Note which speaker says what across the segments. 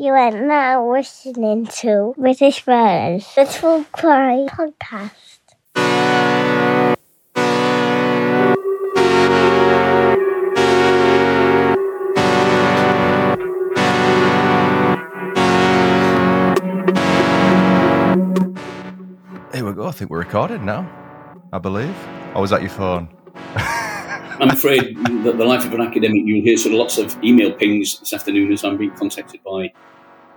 Speaker 1: You are now listening to British Murders Little Cry podcast.
Speaker 2: Here we go. I think we're recording now. I believe. Or was that your phone?
Speaker 3: I'm afraid that the life of an academic, you'll hear sort of lots of email pings this afternoon as I'm being contacted by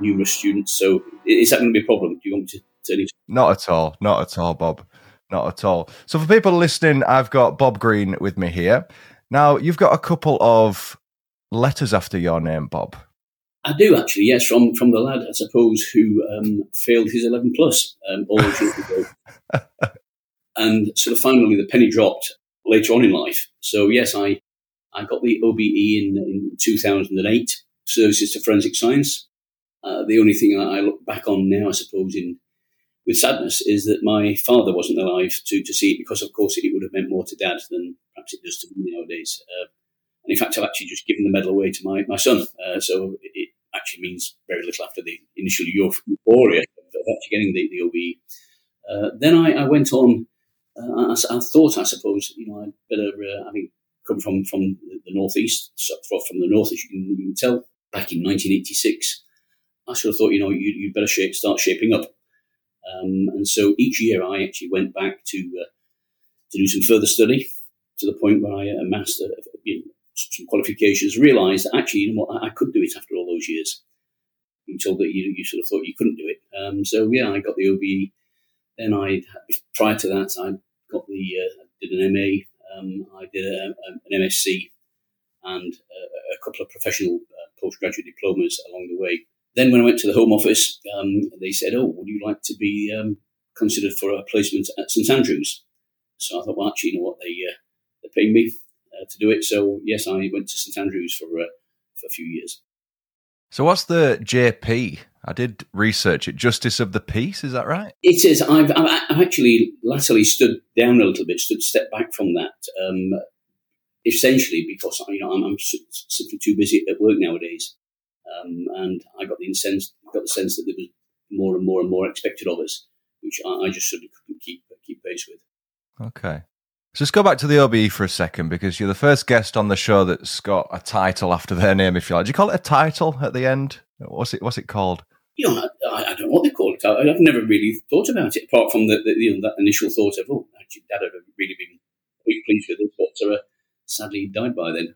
Speaker 3: numerous students. So is that going to be a problem? Do you want me to turn it?
Speaker 2: Not at all. Not at all, Bob. Not at all. So for people listening, I've got Bob Green with me here. Now you've got a couple of letters after your name, Bob.
Speaker 3: I do actually, yes, from from the lad, I suppose, who um, failed his 11 plus um, all those years ago. and sort of finally the penny dropped later on in life. So, yes, I, I got the OBE in, in 2008, Services to Forensic Science. Uh, the only thing I, look back on now, I suppose, in with sadness, is that my father wasn't alive to, to see it because, of course, it would have meant more to dad than perhaps it does to me nowadays. Uh, and in fact, I've actually just given the medal away to my, my son. Uh, so it actually means very little after the initial euphoria of actually getting the, the OBE. Uh, then I, I, went on, I, I, thought, I suppose, you know, I'd better, uh, having come from, from the northeast, from the north, as you can, you can tell, back in 1986, I sort of thought, you know, you, would better shape, start shaping up. Um, and so each year I actually went back to uh, to do some further study to the point where I amassed a, you know, some qualifications, realised that actually, you know what, I could do it after all those years. Being told that you, you sort of thought you couldn't do it. Um, so yeah, I got the OBE. Then I, prior to that, I got the, uh, did an MA. Um, I did a, an MSc and a, a couple of professional uh, postgraduate diplomas along the way. Then when I went to the Home Office, um, they said, "Oh, would you like to be um, considered for a placement at St Andrews?" So I thought, well, actually, you know what, they uh, they're paying me uh, to do it. So yes, I went to St Andrews for uh, for a few years.
Speaker 2: So what's the JP? I did research it. Justice of the Peace, is that right?
Speaker 3: It is. I've, I've actually latterly stood down a little bit, stood step back from that. Um, essentially because you know I'm, I'm, simply too busy at work nowadays, um, and I got the sense got the sense that there was more and more and more expected of us, which I, I just sort of couldn't keep keep pace with.
Speaker 2: Okay. So let's go back to the OBE for a second because you're the first guest on the show that's got a title after their name, if you like. Do you call it a title at the end? What's it? What's it called?
Speaker 3: You know, I, I don't know what they call it. I, have never really thought about it, apart from the, the you know that initial thought of, oh, actually, Dad would have really been quite pleased with this, but uh, sadly he died by then.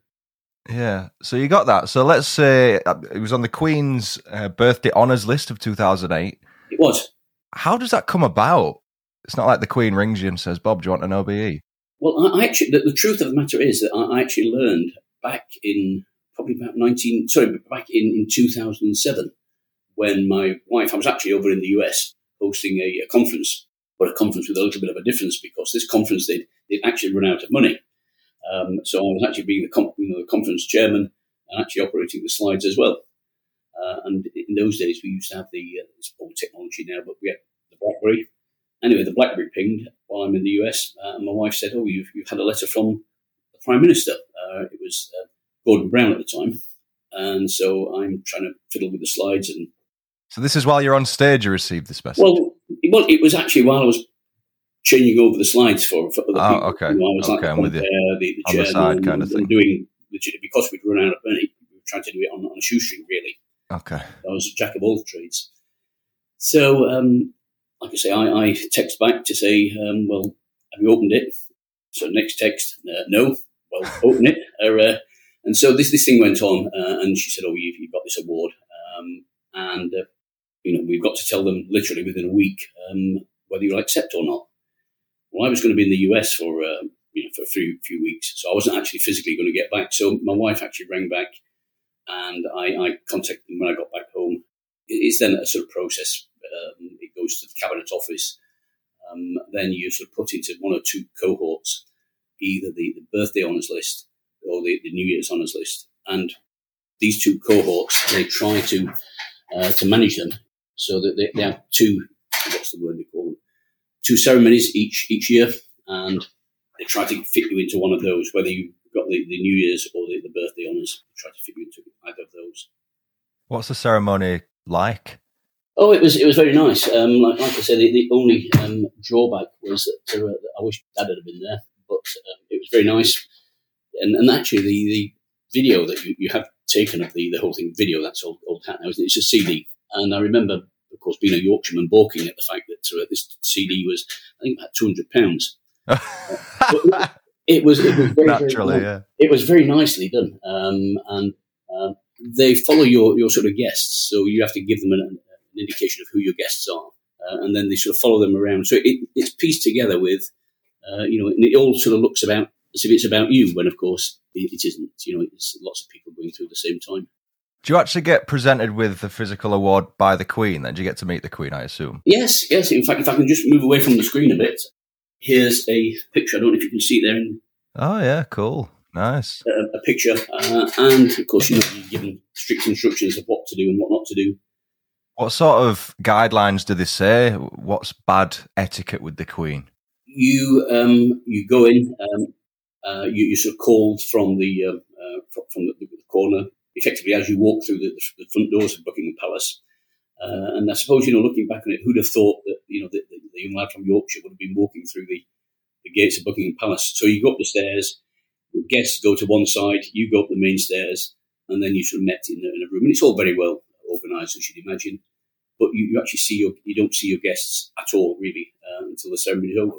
Speaker 2: Yeah, so you got that. So let's say uh, it was on the Queen's uh, birthday honours list of 2008.
Speaker 3: It was.
Speaker 2: How does that come about? It's not like the Queen rings you and says, "Bob, do you want an OBE?"
Speaker 3: Well, I actually, the, the, truth of the matter is that I actually learned back in probably about 19, sorry, back in, in 2007 when my wife, I was actually over in the US hosting a, a conference, but a conference with a little bit of a difference because this conference, they'd, they'd actually run out of money. Um, so I was actually being the, com- you know, the conference chairman and actually operating the slides as well. Uh, and in those days, we used to have the, uh, old technology now, but we had the BlackBerry Anyway, the BlackBerry pinged while I'm in the US, uh, and my wife said, "Oh, you've, you've had a letter from the Prime Minister." Uh, it was uh, Gordon Brown at the time, and so I'm trying to fiddle with the slides. And
Speaker 2: so this is while you're on stage, you received this message.
Speaker 3: Well, well, it was actually while I was changing over the slides for, for other
Speaker 2: oh,
Speaker 3: people.
Speaker 2: okay, you know, I was okay, like, I'm with you.
Speaker 3: The, the
Speaker 2: on the side kind of thing.
Speaker 3: doing because we'd run out of money. We were trying to do it on, on a shoestring, really.
Speaker 2: Okay,
Speaker 3: I was a jack of all trades. So um, like I say, I, I text back to say, um, well, have you opened it? So next text, uh, no. Well, open it. Uh, and so this this thing went on, uh, and she said, "Oh, you've, you've got this award, um, and uh, you know we've got to tell them literally within a week um, whether you'll accept or not." Well, I was going to be in the US for uh, you know for a few few weeks, so I wasn't actually physically going to get back. So my wife actually rang back, and I, I contacted them when I got back home. It's then a sort of process. Um, goes to the cabinet office. Um, then you sort of put into one or two cohorts, either the, the birthday honours list or the, the, New Year's honours list. And these two cohorts, they try to uh, to manage them so that they, they, have two, what's the word they call them, two ceremonies each each year, and they try to fit you into one of those, whether you got the, the New Year's or the, the birthday honours. Try to fit you into either of those.
Speaker 2: What's the ceremony like?
Speaker 3: Oh, it was it was very nice. Um, like, like I said, the, the only um, drawback was that uh, I wish Dad had been there, but um, it was very nice. And, and actually, the, the video that you, you have taken of the, the whole thing, video, that's old, old hat now, it's a CD. And I remember, of course, being a Yorkshireman, balking at the fact that uh, this CD was, I think, about two hundred pounds. uh, it was it was very,
Speaker 2: naturally,
Speaker 3: very,
Speaker 2: yeah.
Speaker 3: It was very nicely done, um, and um, they follow your your sort of guests, so you have to give them an, an indication of who your guests are, uh, and then they sort of follow them around. So it, it's pieced together with, uh, you know, and it all sort of looks about as if it's about you, when of course it, it isn't. You know, it's lots of people going through at the same time.
Speaker 2: Do you actually get presented with the physical award by the Queen? Then do you get to meet the Queen? I assume.
Speaker 3: Yes, yes. In fact, if I can just move away from the screen a bit, here's a picture. I don't know if you can see it there.
Speaker 2: Oh yeah, cool, nice.
Speaker 3: a, a picture, uh, and of course, you know, you're given strict instructions of what to do and what not to do.
Speaker 2: What sort of guidelines do they say? What's bad etiquette with the Queen?
Speaker 3: You um, you go in, um, uh, you, you're sort of called from the uh, uh, from the, the, corner, effectively as you walk through the, the front doors of Buckingham Palace. Uh, and I suppose you know, looking back on it, who'd have thought that you know the, the, the young lad from Yorkshire would have been walking through the, the gates of Buckingham Palace? So you go up the stairs, guests go to one side, you go up the main stairs, and then you sort of met in in a room, and it's all very well organised, as you'd imagine. But you, you actually see your you don't see your guests at all really uh, until the ceremony is over.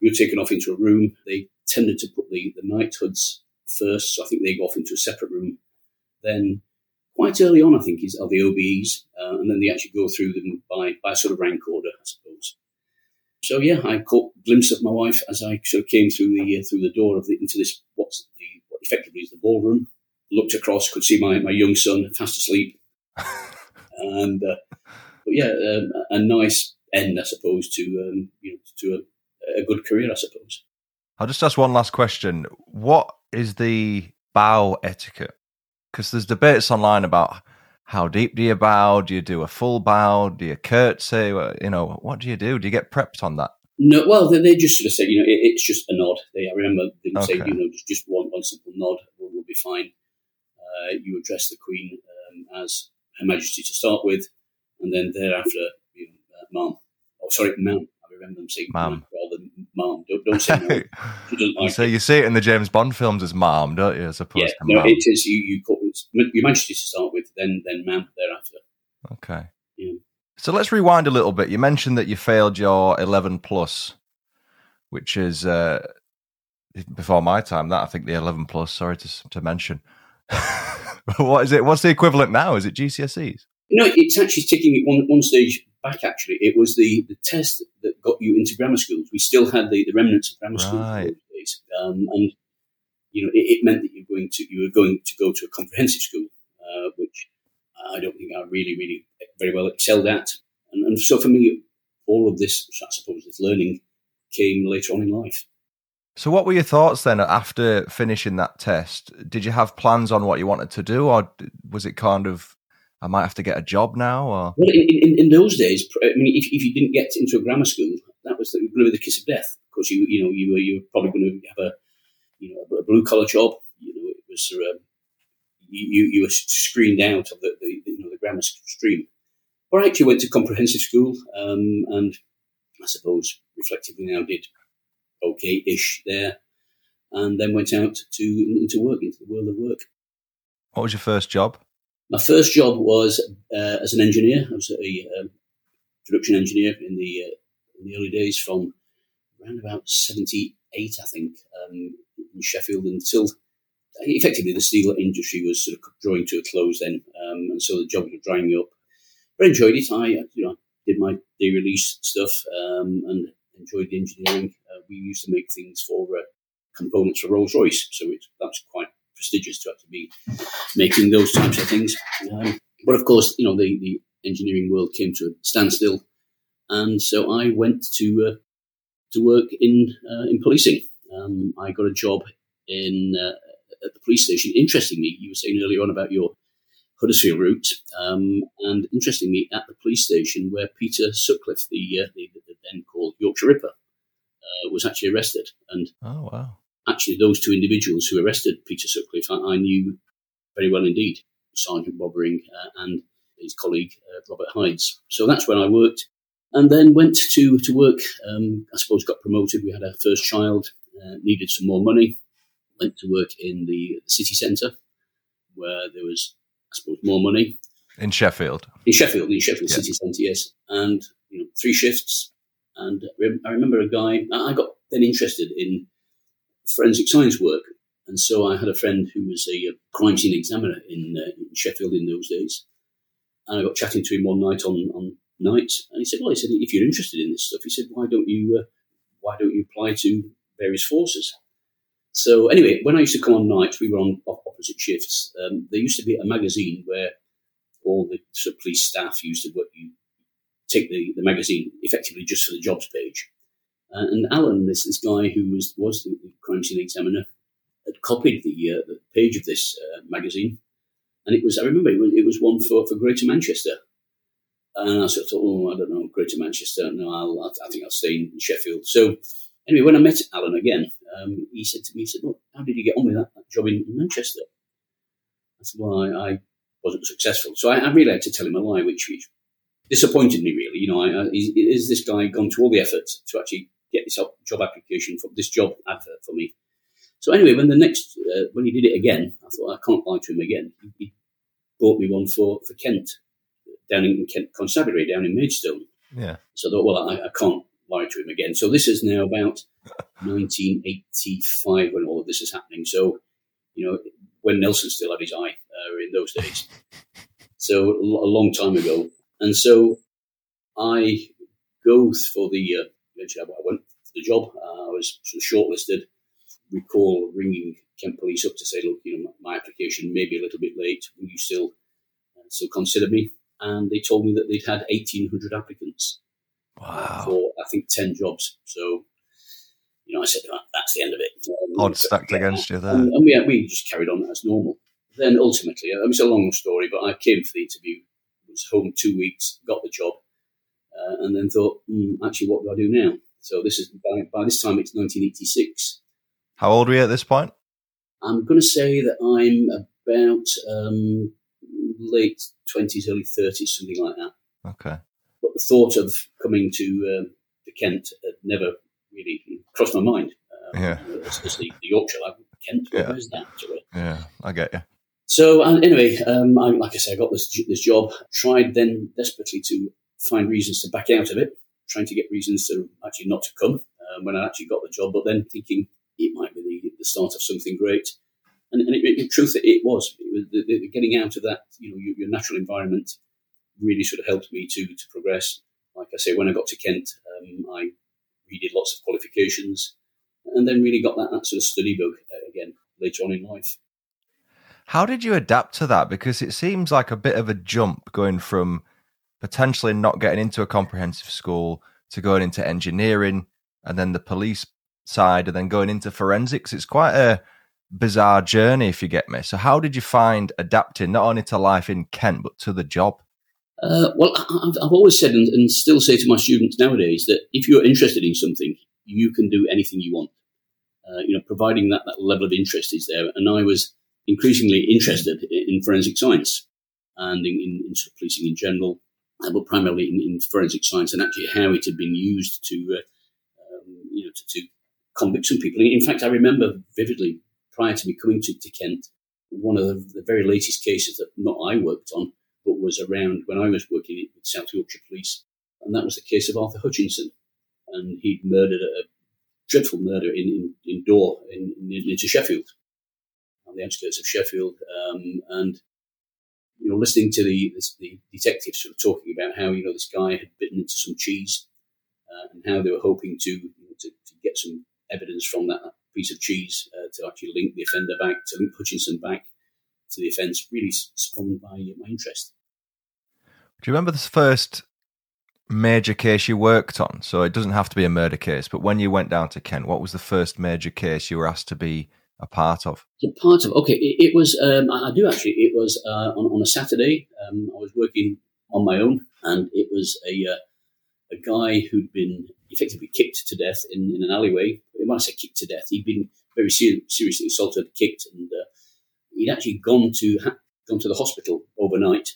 Speaker 3: You're taken off into a room. They tended to put the, the knighthoods first, so I think they go off into a separate room. Then, quite early on, I think is are the OBEs, uh, and then they actually go through them by by sort of rank order, I suppose. So yeah, I caught a glimpse of my wife as I sort of came through the uh, through the door of the, into this what's the what effectively is the ballroom. Looked across, could see my, my young son fast asleep, and uh, but yeah, um, a nice end, I suppose, to um, you know to a, a good career, I suppose.
Speaker 2: I'll just ask one last question. What is the bow etiquette? Because there's debates online about how deep do you bow? Do you do a full bow? Do you curtsy? You know, what do you do? Do you get prepped on that?
Speaker 3: No, well, they, they just sort of say, you know, it, it's just a nod. They, I remember they would say, you know, just, just one, one simple nod will, will be fine. Uh, you address the Queen um, as Her Majesty to start with, and then thereafter, you know, uh, Ma'am. Oh, sorry, Ma'am. I remember them saying
Speaker 2: Ma'am.
Speaker 3: rather than Ma'am. Don't, don't say. She doesn't like
Speaker 2: so
Speaker 3: it.
Speaker 2: you see it in the James Bond films as mom, don't you? As opposed
Speaker 3: Yeah,
Speaker 2: to
Speaker 3: no, it is. You, you call it Your Majesty to start with, then then Ma'am thereafter.
Speaker 2: Okay.
Speaker 3: Yeah.
Speaker 2: So let's rewind a little bit. You mentioned that you failed your 11 plus, which is uh, before my time. That I think the 11 plus. Sorry to to mention. what is it? What's the equivalent now? Is it GCSEs?
Speaker 3: No, it's actually taking it one, one stage back, actually. It was the, the test that got you into grammar schools. We still had the, the remnants of grammar schools
Speaker 2: Right.
Speaker 3: days. Um, and, you know, it, it meant that you're going to, you were going to go to a comprehensive school, uh, which I don't think I really, really very well excelled at. And, and so for me, all of this, I suppose, this learning came later on in life.
Speaker 2: So, what were your thoughts then after finishing that test? Did you have plans on what you wanted to do, or was it kind of, I might have to get a job now? Or
Speaker 3: Well, in, in, in those days, I mean, if, if you didn't get into a grammar school, that was going to be the kiss of death because you you know you were you were probably going to have a you know a blue collar job. You know, it was sort you you were screened out of the, the you know the grammar stream. But I actually went to comprehensive school, um, and I suppose reflectively now did okay-ish there, and then went out to into work into the world of work.
Speaker 2: what was your first job?
Speaker 3: My first job was uh, as an engineer. I was a um, production engineer in the uh, in the early days from around about seventy eight, I think, um, in Sheffield until effectively the steel industry was sort of drawing to a close then, um, and so the jobs were drying up. But I enjoyed it. I you know did my day release stuff um, and enjoyed the engineering. Uh, we used to make things for uh, components for Rolls Royce, so it, that's quite prestigious to actually be making those types of things. Um, but of course, you know, the, the engineering world came to a standstill, and so I went to uh, to work in uh, in policing. Um, I got a job in uh, at the police station. Interestingly, you were saying earlier on about your Huddersfield route, um, and interestingly, at the police station where Peter Sutcliffe, the, uh, the, the then called Yorkshire Ripper, uh, was actually arrested, and
Speaker 2: Oh wow!
Speaker 3: actually those two individuals who arrested Peter Sutcliffe, I, I knew very well indeed, Sergeant Bob Ring uh, and his colleague uh, Robert Hydes. So that's when I worked, and then went to to work. Um, I suppose got promoted. We had our first child, uh, needed some more money. Went to work in the city centre, where there was, I suppose, more money.
Speaker 2: In Sheffield.
Speaker 3: In Sheffield, in Sheffield yeah. city centre, yes, and you know, three shifts. And I remember a guy. I got then interested in forensic science work, and so I had a friend who was a crime scene examiner in, uh, in Sheffield in those days. And I got chatting to him one night on, on nights, and he said, "Well, he said if you're interested in this stuff, he said, why don't you uh, why don't you apply to various forces?" So anyway, when I used to come on nights, we were on opposite shifts. Um, there used to be a magazine where all the sort of police staff used to work, take the, the magazine effectively just for the jobs page. Uh, and Alan, this this guy who was was the, crime scene examiner, had copied the, uh, the page of this uh, magazine, and it was I remember it was, it was one for, for Greater Manchester, and I sort of thought, oh, I don't know, Greater Manchester, no, I'll, I think I'll stay in Sheffield. So anyway, when I met Alan again, um, he said to me, he said, look, how did you get on with that, that job in, in, Manchester? I said, well, I, I wasn't successful. So I, I, really had to tell him a lie, which, which disappointed me, really. You know, I, I, is, is, this guy gone to all the effort to actually get this job application for this job advert for me? So anyway, when the next uh, when he did it again, I thought I can't lie to him again. He, he bought me one for, for Kent, down in Kent Constabulary, down in Maidstone.
Speaker 2: Yeah.
Speaker 3: So I thought, well, I, I can't lie to him again. So this is now about 1985 when all of this is happening. So, you know, when Nelson still had his eye uh, in those days. So a long time ago. And so I go for the, uh, I went for the job. Uh, I was sort of shortlisted. Recall ringing Kent Police up to say, look, you know, my, application may be a little bit late. Will you still uh, still consider me? And they told me that they'd had 1,800 applicants.
Speaker 2: Wow.
Speaker 3: For, I think, 10 jobs. So, you know, I said, oh, that's the end of it.
Speaker 2: Um, Odds stacked against you there.
Speaker 3: And, and we, we just carried on as normal. Then ultimately, it was a long story, but I came for the interview, was home two weeks, got the job, uh, and then thought, mm, actually, what do I do now? So this is by, by this time it's 1986.
Speaker 2: How old were you at this point?
Speaker 3: I'm going to say that I'm about um, late 20s, early 30s, something like that.
Speaker 2: Okay.
Speaker 3: But the thought of coming to, uh, to Kent had never really crossed my mind.
Speaker 2: Um, yeah.
Speaker 3: As the, the, Yorkshire lad, Kent, yeah. where's that?
Speaker 2: Yeah, I get you.
Speaker 3: So uh, anyway, um, I, like I say, I got this this job. Tried then desperately to find reasons to back out of it, trying to get reasons to actually not to come um, when I actually got the job. But then thinking it might be the, the start of something great. And, and it, in truth, it was. It was the, the, getting out of that, you know, your, your, natural environment really sort of helped me to to progress. Like I say, when I got to Kent, um, I redid lots of qualifications, and then really got that, that sort of study book uh, again later on in life.
Speaker 2: How did you adapt to that? Because it seems like a bit of a jump going from potentially not getting into a comprehensive school to going into engineering and then the police side and then going into forensics. It's quite a bizarre journey, if you get me. So, how did you find adapting not only to life in Kent but to the job?
Speaker 3: Uh, well, I've, I've, always said and, and, still say to my students nowadays that if you're interested in something, you can do anything you want. Uh, you know, providing that that level of interest is there. And I was increasingly interested in forensic science and in, in, in sort of policing in general, uh, but primarily in, in, forensic science and actually how it had been used to, uh, um, you know, to, to, convict some people. In fact, I remember vividly prior to me coming to, to Kent, one of the, very latest cases that not I worked on, but was around when I was working with South Yorkshire Police, and that was the case of Arthur Hutchinson, and he'd murdered a, dreadful murder in in, in Dore in, into Sheffield on the outskirts of Sheffield, um, and you know, listening to the, the detectives sort of talking about how you know this guy had bitten into some cheese, uh, and how they were hoping to, you know, to, to get some evidence from that piece of cheese uh, to actually link the offender back, to link Hutchinson back to the offence, really spawned my my interest.
Speaker 2: Do you remember the first major case you worked on? So it doesn't have to be a murder case, but when you went down to Kent, what was the first major case you were asked to be a part of?
Speaker 3: A part of okay, it, it was. Um, I do actually. It was uh, on, on a Saturday. Um, I was working on my own, and it was a uh, a guy who'd been effectively kicked to death in, in an alleyway. When I say kicked to death, he'd been very ser- seriously assaulted, kicked, and uh, he'd actually gone to ha- gone to the hospital overnight.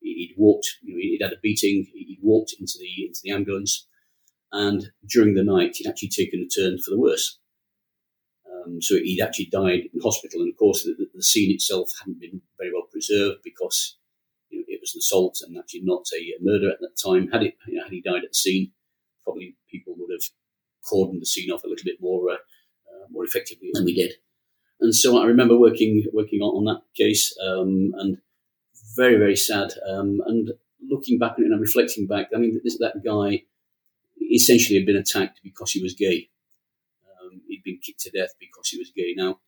Speaker 3: He'd walked, you know, he'd had a beating. He'd walked into the into the ambulance, and during the night, he'd actually taken a turn for the worse. Um, so he'd actually died in hospital, and of course, the, the, scene itself hadn't been very well preserved because you know, it was an assault and actually not a murder at that time. Had it, you know, had he died at the scene, probably people would have cordoned the scene off a little bit more uh, uh, more effectively than we did. And so I remember working working on, on that case, um, and very very sad. Um, and looking back and reflecting back, I mean, this, that guy essentially had been attacked because he was gay. He'd been kicked to death because he was gay. Now,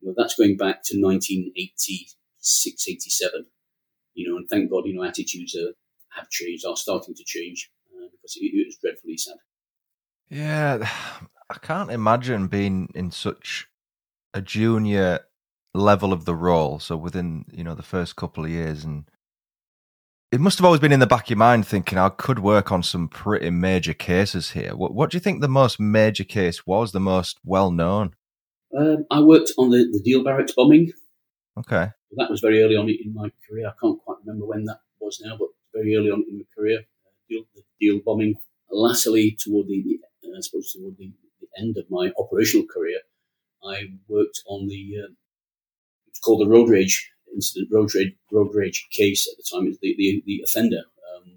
Speaker 3: you know, that's going back to 1986, 87. You know, and thank God, you know, attitudes are, have changed, are starting to change uh, because it, it was dreadfully sad.
Speaker 2: Yeah, I can't imagine being in such a junior level of the role. So within you know the first couple of years, and it must have always been in the back of your mind thinking I could work on some pretty major cases here. What, what do you think the most major case was? The most well known?
Speaker 3: Um, I worked on the the Deal barracks bombing.
Speaker 2: Okay,
Speaker 3: that was very early on in my career. I can't quite remember when that was now, but very early on in my career, uh, Deal, the Deal bombing. Latterly, toward the, uh, I suppose toward the, the end of my operational career, I worked on the uh, it's called the road rage incident, road rage, road rage case at the time. The the, the offender um,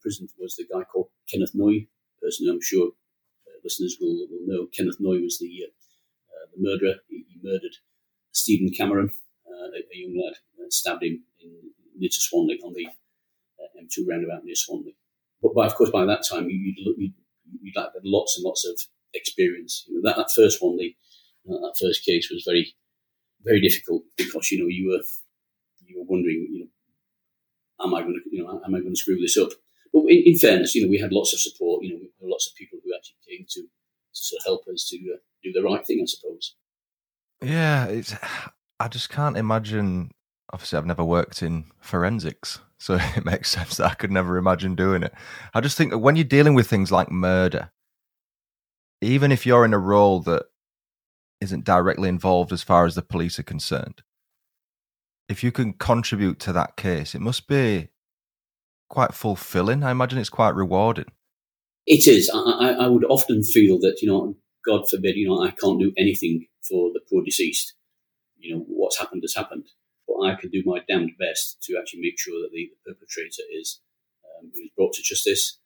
Speaker 3: prison was the guy called Kenneth Noye. Person I'm sure uh, listeners will, will know. Kenneth Noye was the uh, uh, the murderer. He, he, murdered Stephen Cameron, uh, a, a, young lad, stabbed him in, near to Swanley on the M2 roundabout near Swanley. But by, of course, by that time, you, would look, you'd, you'd had lots and lots of experience. You know, that, that first one, the that first case was very, very difficult because you know you were you were wondering, you know, am I going to, you know, am I going to screw this up? But in, in, fairness, you know, we had lots of support. You know, lots of people who actually came to to sort of help us to uh, do the right thing, I suppose.
Speaker 2: Yeah, it's. I just can't imagine. Obviously, I've never worked in forensics, so it makes sense that I could never imagine doing it. I just think that when you're dealing with things like murder, even if you're in a role that isn't directly involved as far as the police are concerned. If you can contribute to that case, it must be quite fulfilling. I imagine it's quite rewarding.
Speaker 3: It is. I, I would often feel that, you know, God forbid, you know, I can't do anything for the poor deceased. You know, what's happened has happened. But I can do my damned best to actually make sure that the, perpetrator is, um, brought to justice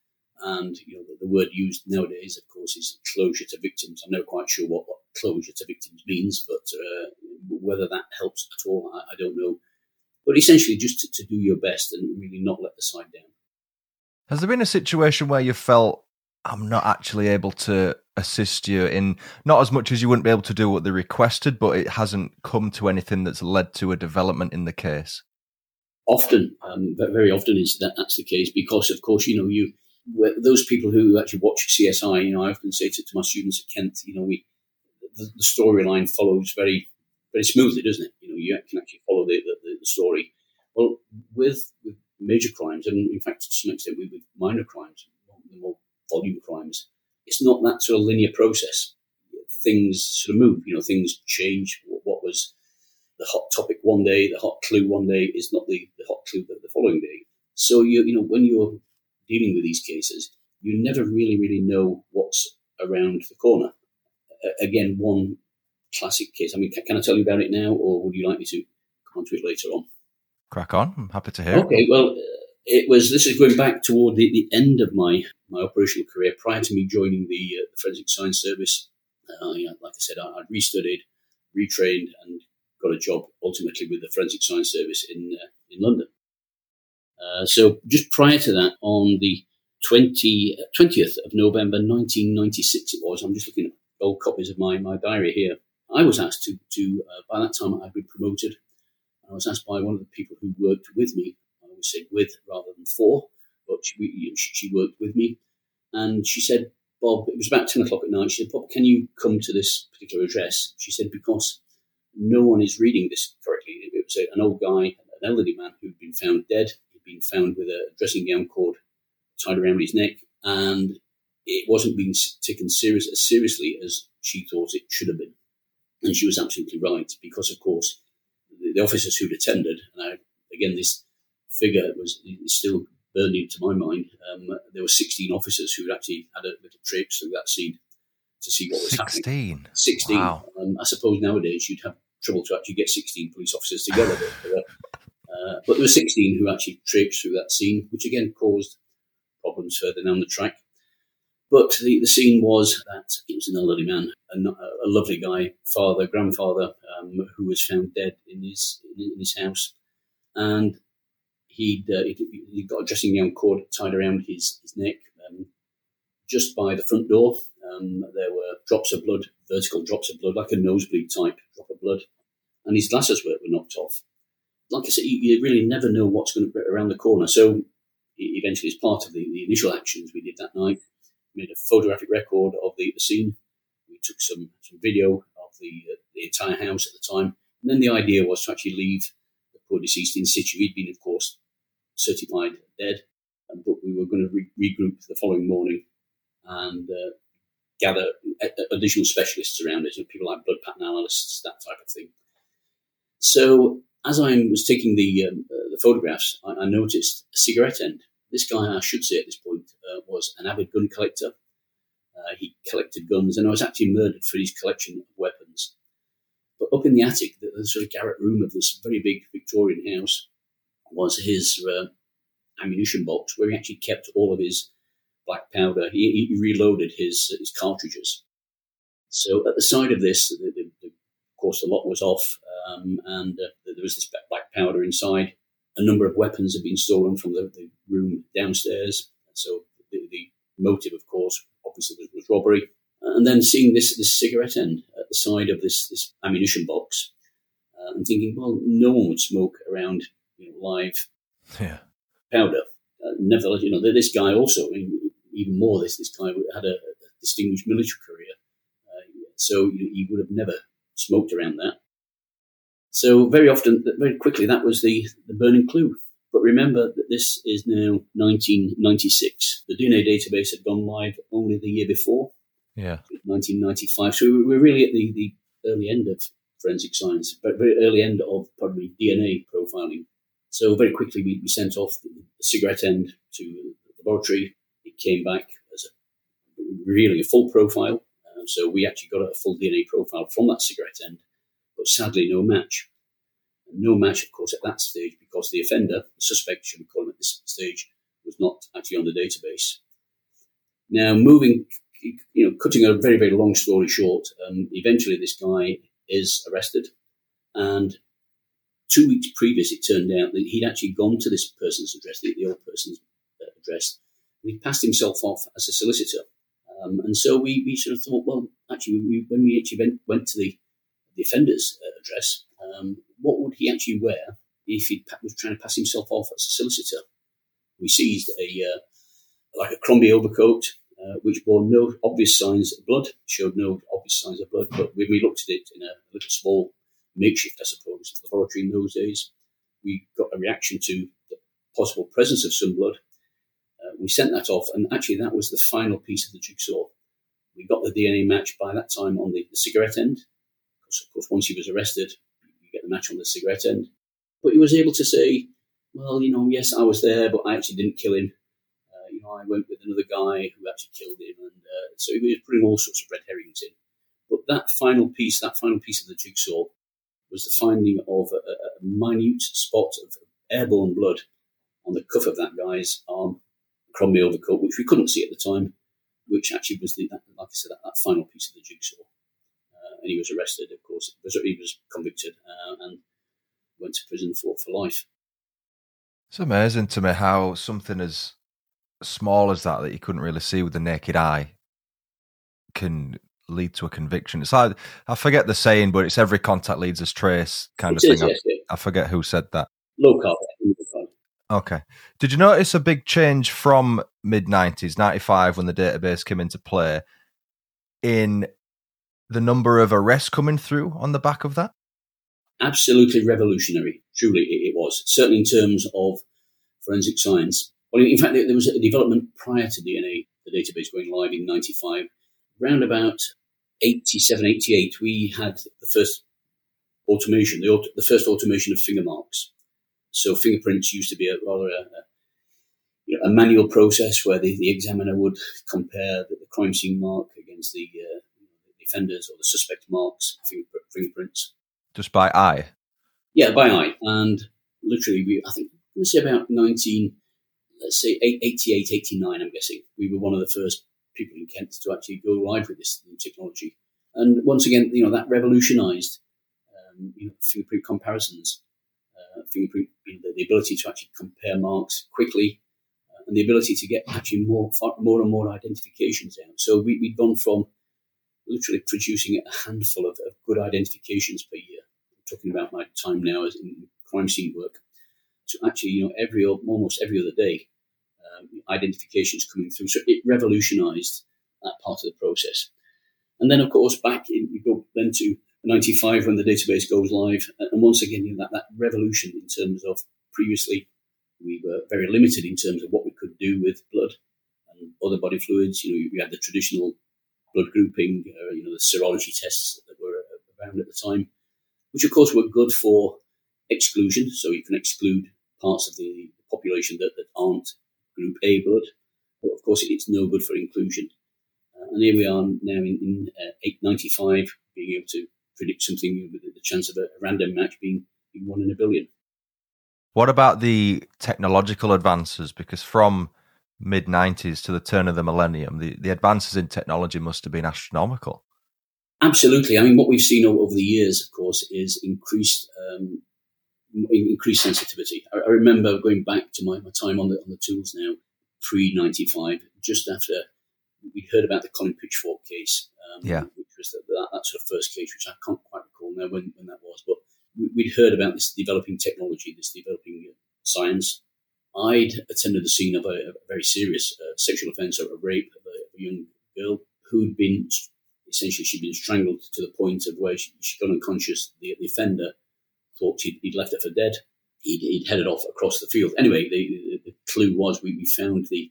Speaker 3: and you know, the, the, word used nowadays, of course, is closure to victims. I'm never quite sure what, what closure to victims means, but uh, whether that helps at all, I, I, don't know. But essentially, just to, to do your best and really not let the side down.
Speaker 2: Has there been a situation where you felt I'm not actually able to assist you in not as much as you wouldn't be able to do what they requested, but it hasn't come to anything that's led to a development in the case?
Speaker 3: Often, um, very often is that that's the case because, of course, you know you those people who actually watch CSI, you know, I often say to, to my students at Kent, you know, we the, the storyline follows very very smoothly, doesn't it? You know, you can actually follow the, the, the story. Well, with, with major crimes, and in fact, to some extent, with, with minor crimes, the more volume crimes, it's not that sort of linear process. Things sort of move. You know, things change. What, what was the hot topic one day, the hot clue one day, is not the, the hot clue the, the following day. So you you know when you're dealing with these cases, you never really, really know what's around the corner. Uh, again, one classic case. I mean, can, can, I tell you about it now, or would you like me to come on to it later on?
Speaker 2: Crack on. I'm happy to hear.
Speaker 3: Okay. Well, uh, it was. This is going back toward the, the end of my my operational career. Prior to me joining the, uh, the forensic science service, uh, like I said, I, would restudied, retrained, and got a job ultimately with the forensic science service in uh, in London. Uh, so just prior to that, on the 20, 20th of November 1996, it was, I'm just looking at old copies of my, my diary here. I was asked to, to uh, by that time I'd been promoted. I was asked by one of the people who worked with me, I always say with rather than for, but she, she worked with me. And she said, Bob, it was about 10 o'clock at night. She said, Bob, can you come to this particular address? She said, because no one is reading this correctly. It was an old guy, an elderly man who'd been found dead been found with a dressing gown cord tied around his neck, and it wasn't being taken serious as seriously as she thought it should have been. And she was absolutely right, because of course the, the officers who'd attended, and I, again this figure was still burned into my mind. Um, there were 16 officers who actually had a little trip through that scene to see what was
Speaker 2: 16.
Speaker 3: happening. 16.
Speaker 2: Wow.
Speaker 3: Um, I suppose nowadays you'd have trouble to actually get 16 police officers together. but, uh, uh, but there were 16 who actually traipsed through that scene, which again caused problems further down the track. But the, the scene was that it was an elderly man, a, a lovely guy, father, grandfather, um, who was found dead in his in his house, and he'd, uh, he'd, he'd got a dressing gown cord tied around his, his neck. Um, just by the front door, um, there were drops of blood, vertical drops of blood, like a nosebleed type drop of blood, and his glasses were, were knocked off. Like I said, you, you really never know what's going to be around the corner. So eventually, as part of the, the initial actions we did that night, we made a photographic record of the, the scene. We took some, some video of the, uh, the entire house at the time. And then the idea was to actually leave the poor deceased in situ. He'd been, of course, certified dead, um, but we were going to re- regroup the following morning and uh, gather additional specialists around it, people like blood pattern analysts, that type of thing. So as I was taking the, um, uh, the photographs, I, I, noticed a cigarette end. This guy, I should say at this point, uh, was an avid gun collector. Uh, he collected guns, and I was actually murdered for his collection of weapons. But up in the attic, the, the sort of garret room of this very big Victorian house, was his uh, ammunition box where he actually kept all of his black powder. He, he reloaded his his cartridges. So at the side of this, the, the, the, course, the lock was off, um, and uh, there was this black powder inside. A number of weapons had been stolen from the, the room downstairs. So the, the, motive, of course, obviously was, was, robbery. And then seeing this this cigarette end at the side of this this ammunition box, uh, and thinking, well, no one would smoke around you know, live
Speaker 2: yeah.
Speaker 3: powder. Uh, nevertheless, you know, this guy also, I mean, even more, this this guy had a, a distinguished military career, uh, so he would have never smoked around that. So very often, very quickly, that was the, the burning clue. But remember that this is now 1996. The DNA database had gone live only the year before,
Speaker 2: yeah,
Speaker 3: 1995. So we're really at the, the early end of forensic science, but very early end of probably DNA profiling. So very quickly we, we sent off the, the cigarette end to the laboratory. It came back as a, really a full profile. Uh, so we actually got a full DNA profile from that cigarette end, but sadly no match. No match, of course, at that stage because the offender, the suspect, should we call him at this stage, was not actually on the database. Now, moving, you know, cutting a very, very long story short, um, eventually this guy is arrested and two weeks previous, it turned out that he'd actually gone to this person's address, the, the old person's uh, address, and he passed himself off as a solicitor. Um, and so we, we sort of thought, well, actually, we, when we actually went, went to the, offender's uh, address, um, what would he actually wear if he was trying to pass himself off as a solicitor? We seized a uh, like a Crombie overcoat, uh, which bore no obvious signs of blood, showed no obvious signs of blood. But when we looked at it in a little small makeshift, I suppose, laboratory in those days. We got a reaction to the possible presence of some blood. We sent that off, and actually, that was the final piece of the jigsaw. We got the DNA match by that time on the, the cigarette end. Because, of course, once he was arrested, you get the match on the cigarette end. But he was able to say, well, you know, yes, I was there, but I actually didn't kill him. Uh, you know, I went with another guy who actually killed him. And uh, so he was putting all sorts of red herrings in. But that final piece, that final piece of the jigsaw, was the finding of a, a minute spot of airborne blood on the cuff of that guy's arm, Crombie overcoat, which we couldn't see at the time, which actually was the, like I said, that, that final piece of the jigsaw. Uh, and he was arrested, of course. He was convicted uh, and went to prison for, for life.
Speaker 2: It's amazing to me how something as small as that, that you couldn't really see with the naked eye, can lead to a conviction. It's like I forget the saying, but it's every contact leads us trace kind
Speaker 3: it
Speaker 2: of
Speaker 3: is,
Speaker 2: thing.
Speaker 3: Yes,
Speaker 2: I, I, forget who said that.
Speaker 3: Locard.
Speaker 2: Okay. Did you notice a big change from mid nineties, ninety five, when the database came into play, in the number of arrests coming through on the back of that?
Speaker 3: Absolutely revolutionary. Truly, it was. Certainly in terms of forensic science. Well, in fact, there was a development prior to DNA, the database going live in 95. Round about 87, 88, we had the first automation, the, the first automation of finger marks. So fingerprints used to be a rather a, a, you know, a manual process where the, the examiner would compare the, the crime scene mark against the, uh, the offenders or the suspect marks fingerprints.
Speaker 2: Just by eye.
Speaker 3: Yeah, by eye, and literally, we I think let's say about nineteen, let's say 88, 89, I'm guessing we were one of the first people in Kent to actually go live with this new technology. And once again, you know that revolutionised um, you know, fingerprint comparisons, fingerprint, know, the, ability to actually compare marks quickly, uh, and the ability to get actually more, more and more identifications out. So we, we've gone from literally producing a handful of, of, good identifications per year. I'm talking about my time now as in crime scene work to actually, you know, every almost every other day, um, identifications coming through. So it revolutionised that part of the process. And then, of course, back in, we go then to 95 when the database goes live. And once again, you know, that, that revolution in terms of previously we were very limited in terms of what we could do with blood and other body fluids. You know, you had the traditional blood grouping, uh, you know, the serology tests that were around at the time, which of course were good for exclusion. So you can exclude parts of the population that, that aren't group A blood. But of course, it's no good for inclusion. Uh, and here we are now in, in uh, 895 being able to predict something with the chance of a, random match being, being one in a billion.
Speaker 2: What about the technological advances? Because from mid 90s to the turn of the millennium, the, the advances in technology must have been astronomical.
Speaker 3: Absolutely. I mean, what we've seen over the years, of course, is increased um, increased sensitivity. I, I, remember going back to my, my time on the on the tools now, pre ninety five, just after we heard about the Colin Pitchfork case.
Speaker 2: Um, yeah.
Speaker 3: Which was the, that, that, sort of first case, which I can't quite recall now when, when that was, but we'd heard about this developing technology, this developing uh, science. I'd attended the scene of a, a very serious uh, sexual offence, or a rape of a, a, young girl who'd been essentially she'd been strangled to the point of where she, she'd gone unconscious. The, the offender thought he'd, left her for dead. He'd, he'd, headed off across the field. Anyway, the, the, clue was we, we, found the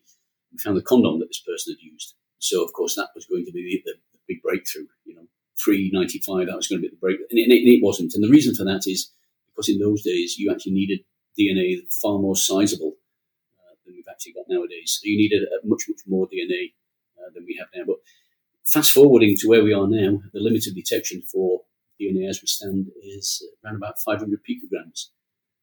Speaker 3: we found the condom that this person had used. So of course that was going to be the big breakthrough. You know, pre ninety five that was going to be the break, and it, it, wasn't. And the reason for that is because in those days you actually needed DNA far more sizable uh, than we've actually got nowadays. So you needed a much much more DNA uh, than we have now. But fast forwarding to where we are now, the limit of detection for DNA as we stand is around about 500 picograms.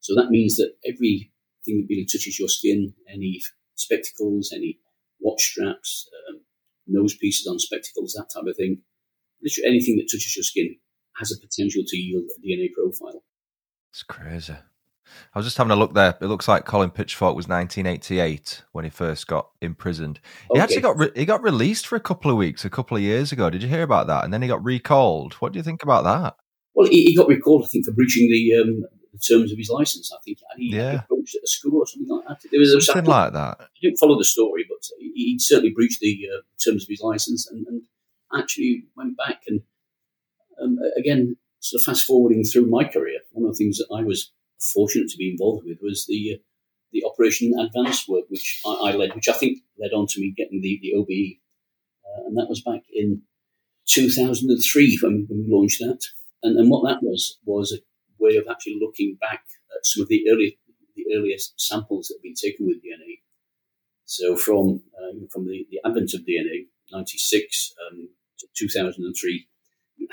Speaker 3: So that means that everything that really touches your skin, any spectacles, any watch straps, um, nose pieces on spectacles, that type of thing, literally anything that touches your skin has a potential to yield a DNA profile.
Speaker 2: It's crazy. I was just having a look there. It looks like Colin Pitchfork was 1988 when he first got imprisoned. He okay. actually got re- he got released for a couple of weeks a couple of years ago. Did you hear about that? And then he got recalled. What do you think about that?
Speaker 3: Well, he, he got recalled, I think, for breaching the, um, the terms of his license. I think and he
Speaker 2: yeah.
Speaker 3: approached at a school or something like that.
Speaker 2: There was something like that.
Speaker 3: I didn't follow the story, but he certainly breached the uh, terms of his license and, and, actually went back and um, again, sort of fast forwarding through my career, one of the things that I was fortunate to be involved with was the uh, the Operation Advance work, which I, I, led, which I think led on to me getting the, the OBE. Uh, and that was back in 2003 when, when we launched that. And, and what that was, was a way of actually looking back at some of the early, the earliest samples that have been taken with DNA. So from, uh, from the, the advent of DNA, 96 um, to 2003,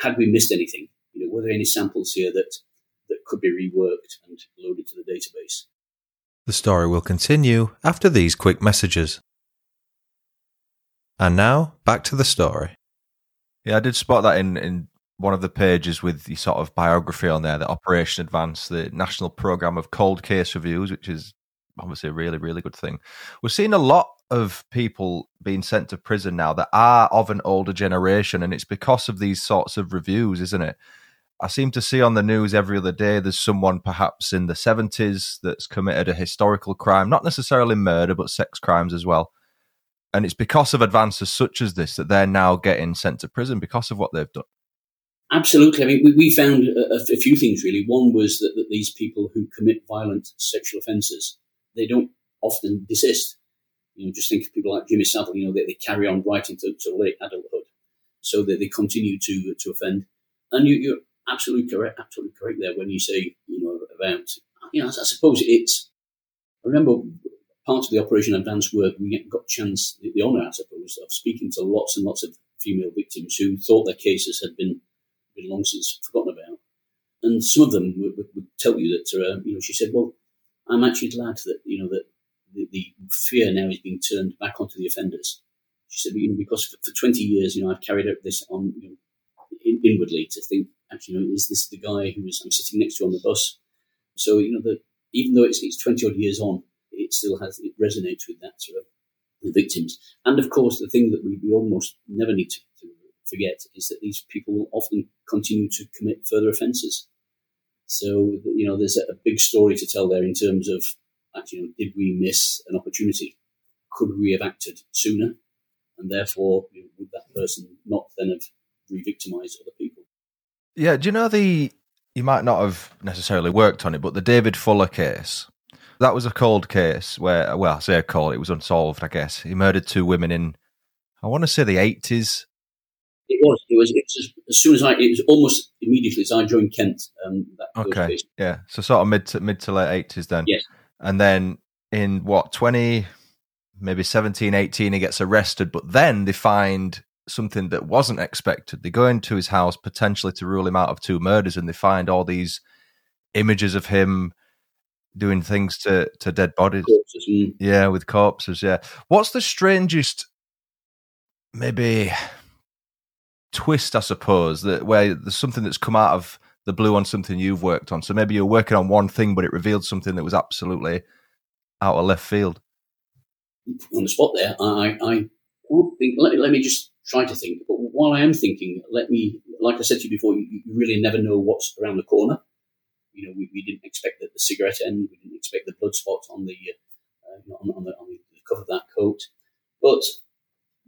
Speaker 3: had we missed anything? You know, were there any samples here that that could be reworked and loaded to the database.
Speaker 2: The story will continue after these quick messages. And now, back to the story. Yeah, I did spot that in, in one of the pages with the sort of biography on there, the Operation Advance, the National Programme of Cold Case Reviews, which is obviously a really, really good thing. We're seeing a lot of people being sent to prison now that are of an older generation, and it's because of these sorts of reviews, isn't it? I seem to see on the news every other day there's someone perhaps in the 70s that's committed a historical crime, not necessarily murder, but sex crimes as well. And it's because of advances such as this that they're now getting sent to prison because of what they've done.
Speaker 3: Absolutely. I mean, we, we found a, a, few things really. One was that, that these people who commit violent sexual offences, they don't often desist. You know, just think of people like Jimmy Savile, you know, they, they carry on right into late adulthood. So that they continue to to offend. And you, you're absolutely correct, absolutely correct there when you say, you know, about, you know, I suppose it's. I remember part of the Operation Advance work, we got chance, the honour, I suppose, of speaking to lots and lots of female victims who thought their cases had been, been long since forgotten about. And some of them would, would, would tell you that, uh, you know, she said, well, I'm actually glad that, you know, that the, the, fear now is being turned back onto the offenders. She said, you know, because for, for 20 years, you know, I've carried out this on, you know, in, inwardly to think, actually, you know, is this the guy who is I'm sitting next to on the bus? So, you know, the, even though it's, it's 20 odd years on, it still has, it resonates with that sort of the victims. And of course, the thing that we, we almost never need to, to forget is that these people will often continue to commit further offences. So, you know, there's a, big story to tell there in terms of you know, did we miss an opportunity? Could we have acted sooner? And therefore, you know, would that person not then have re-victimized other people?
Speaker 2: Yeah, do you know the? You might not have necessarily worked on it, but the David Fuller case. That was a cold case where, well, I say a cold, it was unsolved, I guess. He murdered two women in, I want to say the 80s.
Speaker 3: It was. It was. It was as soon as I. It was almost immediately as I joined Kent. Um,
Speaker 2: okay. Yeah. So sort of mid to mid to late eighties then.
Speaker 3: Yes.
Speaker 2: And then in what twenty, maybe 17, 18, he gets arrested. But then they find something that wasn't expected. They go into his house potentially to rule him out of two murders, and they find all these images of him doing things to to dead bodies.
Speaker 3: Corpses, mm.
Speaker 2: Yeah, with corpses. Yeah. What's the strangest, maybe twist? I suppose that where there's something that's come out of the blue on something you've worked on. So maybe you're working on one thing, but it revealed something that was absolutely out of left field.
Speaker 3: On the spot there, I, I think. Let, let me just try to think. But while I am thinking, let me, like I said to you before, you, you really never know what's around the corner. You know, we, we didn't expect that the cigarette end. We didn't expect the blood spot on the, uh, on, on, the, on the cover of that coat. But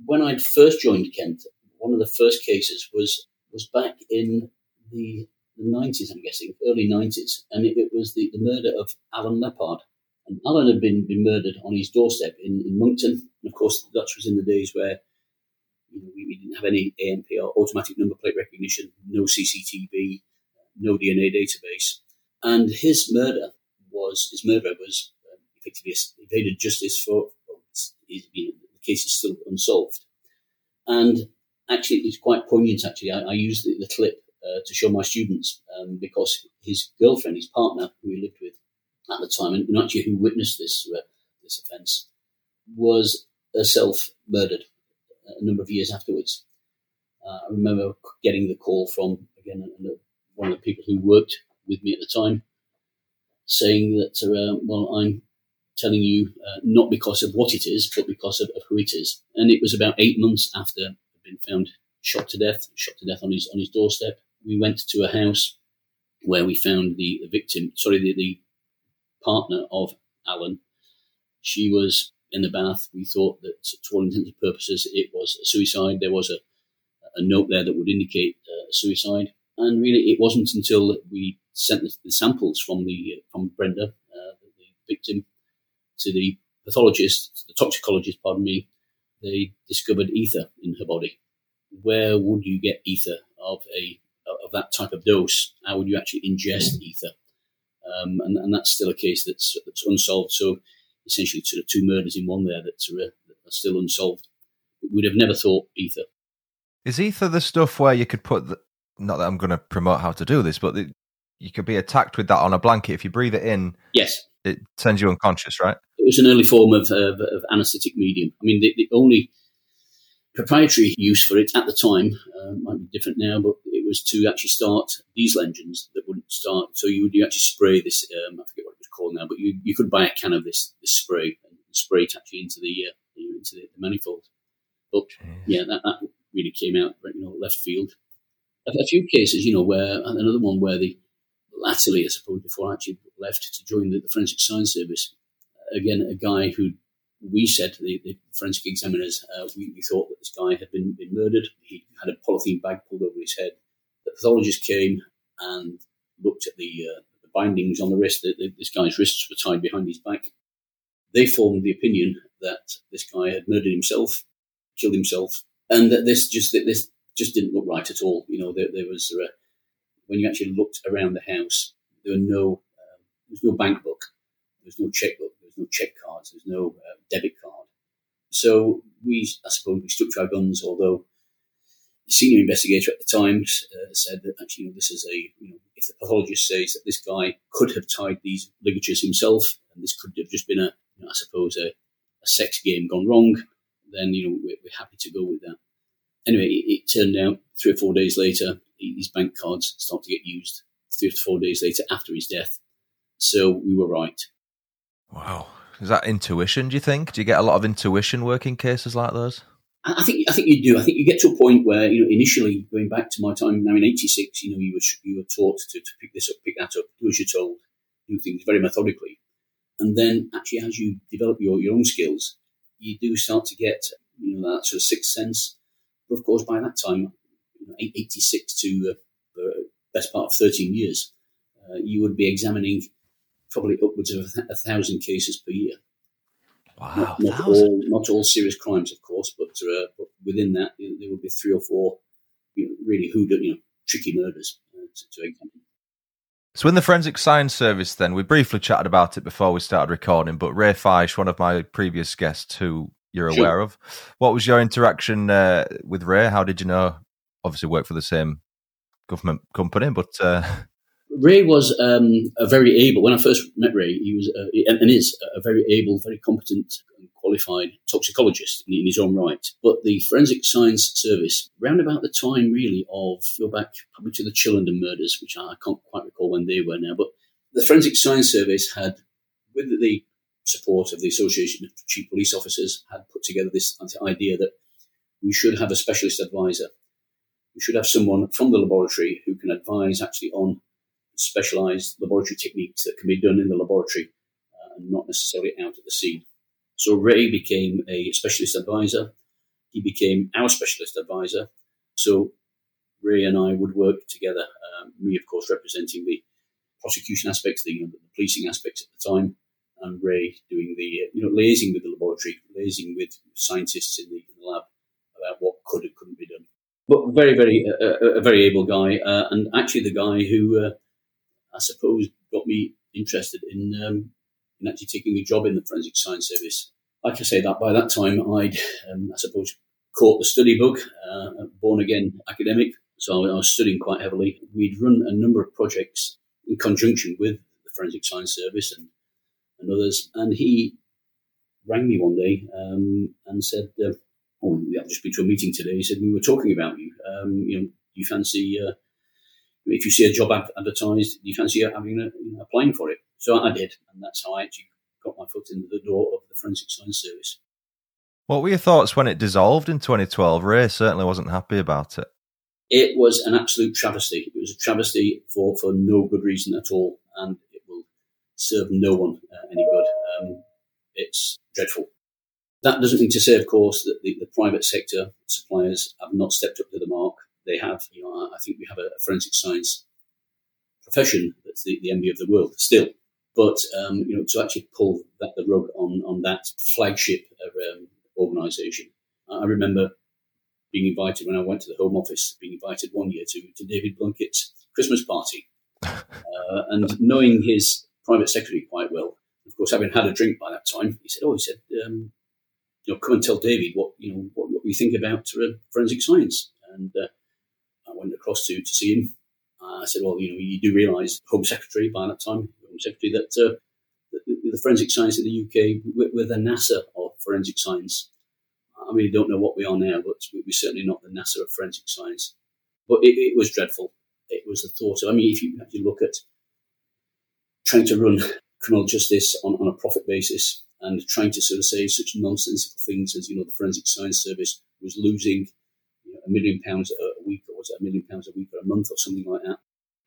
Speaker 3: when I'd first joined Kent, one of the first cases was was back in the, 90s, I'm guessing, early 90s, and it, it was the, the murder of Alan Lepard. And Alan had been, been murdered on his doorstep in, in Monkton. And of course, that was in the days where you know, we, we, didn't have any ANPR or automatic number plate recognition, no CCTV, no DNA database. And his murder was, his murderer was um, effectively evaded justice for, you know, the case is still unsolved. And actually, it's quite poignant, actually. I, I used the, the clip uh, to show my students um, because his girlfriend, his partner, who he lived with at the time, and, actually who witnessed this, uh, this offence, was herself murdered a number of years afterwards. Uh, I remember getting the call from, again, one of the people who worked with me at the time, saying that, uh, well, I'm telling you uh, not because of what it is, but because of, of, who it is. And it was about eight months after been found shot to death, shot to death on his on his doorstep. We went to a house where we found the, the victim, sorry, the, the partner of Alan. She was in the bath. We thought that, to all intents and purposes, it was a suicide. There was a, a note there that would indicate uh, suicide. And really, it wasn't until we sent the, the samples from the from Brenda, uh, the victim, to the pathologist, to the toxicologist, pardon me, they discovered ether in her body. Where would you get ether of a of that type of dose? How would you actually ingest ether? Um, and, and, that's still a case that's that's unsolved. So essentially, sort of two murders in one there that are, that are still unsolved. We'd have never thought ether.
Speaker 2: Is ether the stuff where you could put the, not that I'm going to promote how to do this, but the, you could be attacked with that on a blanket. If you breathe it in,
Speaker 3: yes,
Speaker 2: it sends you unconscious, right?
Speaker 3: It was an early form of, of, of anaesthetic medium. I mean, the, the, only proprietary use for it at the time uh, might be different now, but it was to actually start diesel engines that wouldn't start. So you would you actually spray this. Um, I forget what it was called now, but you, you could buy a can of this this spray and spray it actually into the uh, into the, the manifold. But yeah, that, that really came out you know left field a, a few cases, you know, where another one where the latterly, I suppose, before I actually left to join the, the forensic science service, again, a guy who we said the, the forensic examiners, uh, we, we, thought that this guy had been, been murdered. He had a polythene bag pulled over his head. The pathologist came and looked at the, uh, the bindings on the wrist. The, the, this guy's wrists were tied behind his back. They formed the opinion that this guy had murdered himself, killed himself, and that this just that this just didn't look right at all. You know, there, there was uh, when you actually looked around the house, there were no um, There's no bank book. There's no checkbook. No check cards. There's no uh, debit card. So we, I suppose, we stuck to our guns. Although the senior investigator at the time uh, said that actually, you know, this is a, you know, if the pathologist says that this guy could have tied these ligatures himself, and this could have just been a, you know, I suppose, a, a, sex game gone wrong, then you know we're, we're happy to go with that. Anyway, it, it, turned out three or four days later, his bank cards started to get used. Three or four days later, after his death, so we were right.
Speaker 2: Wow, is that intuition? Do you think? Do you get a lot of intuition working cases like those?
Speaker 3: I think I think you do. I think you get to a point where you know initially going back to my time now in '86, you know you were you were taught to, to pick this up, pick that up, do as you're told, do things very methodically, and then actually as you develop your, your own skills, you do start to get you know that sort of sixth sense. But of course, by that time, you know, '86 to uh, the best part of 13 years, uh, you would be examining probably upwards of a thousand cases per year.
Speaker 2: Wow,
Speaker 3: not, not all not all serious crimes, of course, but, uh, but within that you know, there would be three or four you know, really who you know tricky murders uh, to, to examine.
Speaker 2: So in the forensic science service, then we briefly chatted about it before we started recording. But Ray Fysh, one of my previous guests, who you're sure. aware of, what was your interaction uh, with Ray? How did you know? Obviously, work for the same government company, but uh,
Speaker 3: Ray was um, a very able. When I first met Ray, he was uh, and is a very able, very competent, and qualified toxicologist in, his own right. But the forensic science service, round about the time really of go back probably to the Chillenden murders, which I can't quite recall when they were now, but the forensic science service had, with the support of the Association of Chief Police Officers, had put together this idea that we should have a specialist advisor. We should have someone from the laboratory who can advise actually on specialized laboratory techniques that can be done in the laboratory uh, and not necessarily out at the scene. So Ray became a specialist advisor. He became our specialist advisor. So Ray and I would work together. Um, me, of course, representing the prosecution aspects, the, you know, the, policing aspects at the time, and Ray doing the you know liaising with the laboratory, liaising with scientists in the, in the lab about what could and couldn't be done. But very, very, uh, a very able guy, uh, and actually the guy who uh, I suppose, got me interested in, um, in actually taking a job in the forensic science service. Like I say, that by that time, I'd, um, I suppose, caught the study bug, uh, born again academic. So I was studying quite heavily. We'd run a number of projects in conjunction with the forensic science service and, and others. And he rang me one day um, and said, uh, "Oh, I've just been to a meeting today." He said, "We were talking about you. Um, you know, you fancy uh, if you see a job advertised, you fancy having a, you know, applying for it. So I did, and that's how I actually got my foot in the door of the forensic science service.
Speaker 2: What were your thoughts when it dissolved in 2012? Ray certainly wasn't happy about it.
Speaker 3: It was an absolute travesty. It was a travesty for, for no good reason at all, and it will serve no one uh, any good. Um, it's dreadful. That doesn't mean to say, of course, that the, the private sector suppliers have not stepped up to the mark they have. You know, I think we have a, forensic science profession that's the, the envy of the world still. But um, you know, to actually pull that, the rug on on that flagship um, organisation, I remember being invited when I went to the Home Office, being invited one year to to David Blunkett's Christmas party, uh, and knowing his private secretary quite well. Of course, having had a drink by that time, he said, "Oh, he said, um, you know, come and tell David what you know what, what we think about uh, forensic science." And uh, went across to to see him. Uh, I said, well, you know, you do realise, Home Secretary by that time, Home Secretary, that uh, the, the, forensic science in the UK, we're, we're, the NASA of forensic science. I mean, don't know what we are now, but we're certainly not the NASA of forensic science. But it, it was dreadful. It was the thought of, I mean, if you actually look at trying to run criminal justice on, on a profit basis and trying to sort of say such nonsensical things as, you know, the Forensic Science Service was losing a million pounds was it a million pounds a week or a month or something like that?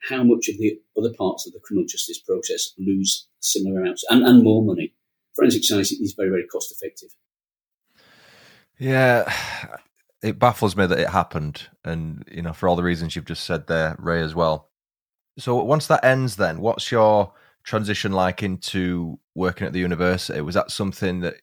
Speaker 3: How much of the other parts of the criminal justice process lose similar amounts and, and more money? Forensic science is very, very cost effective.
Speaker 2: Yeah, it baffles me that it happened, and you know, for all the reasons you've just said there, Ray, as well. So once that ends, then what's your transition like into working at the university? Was that something that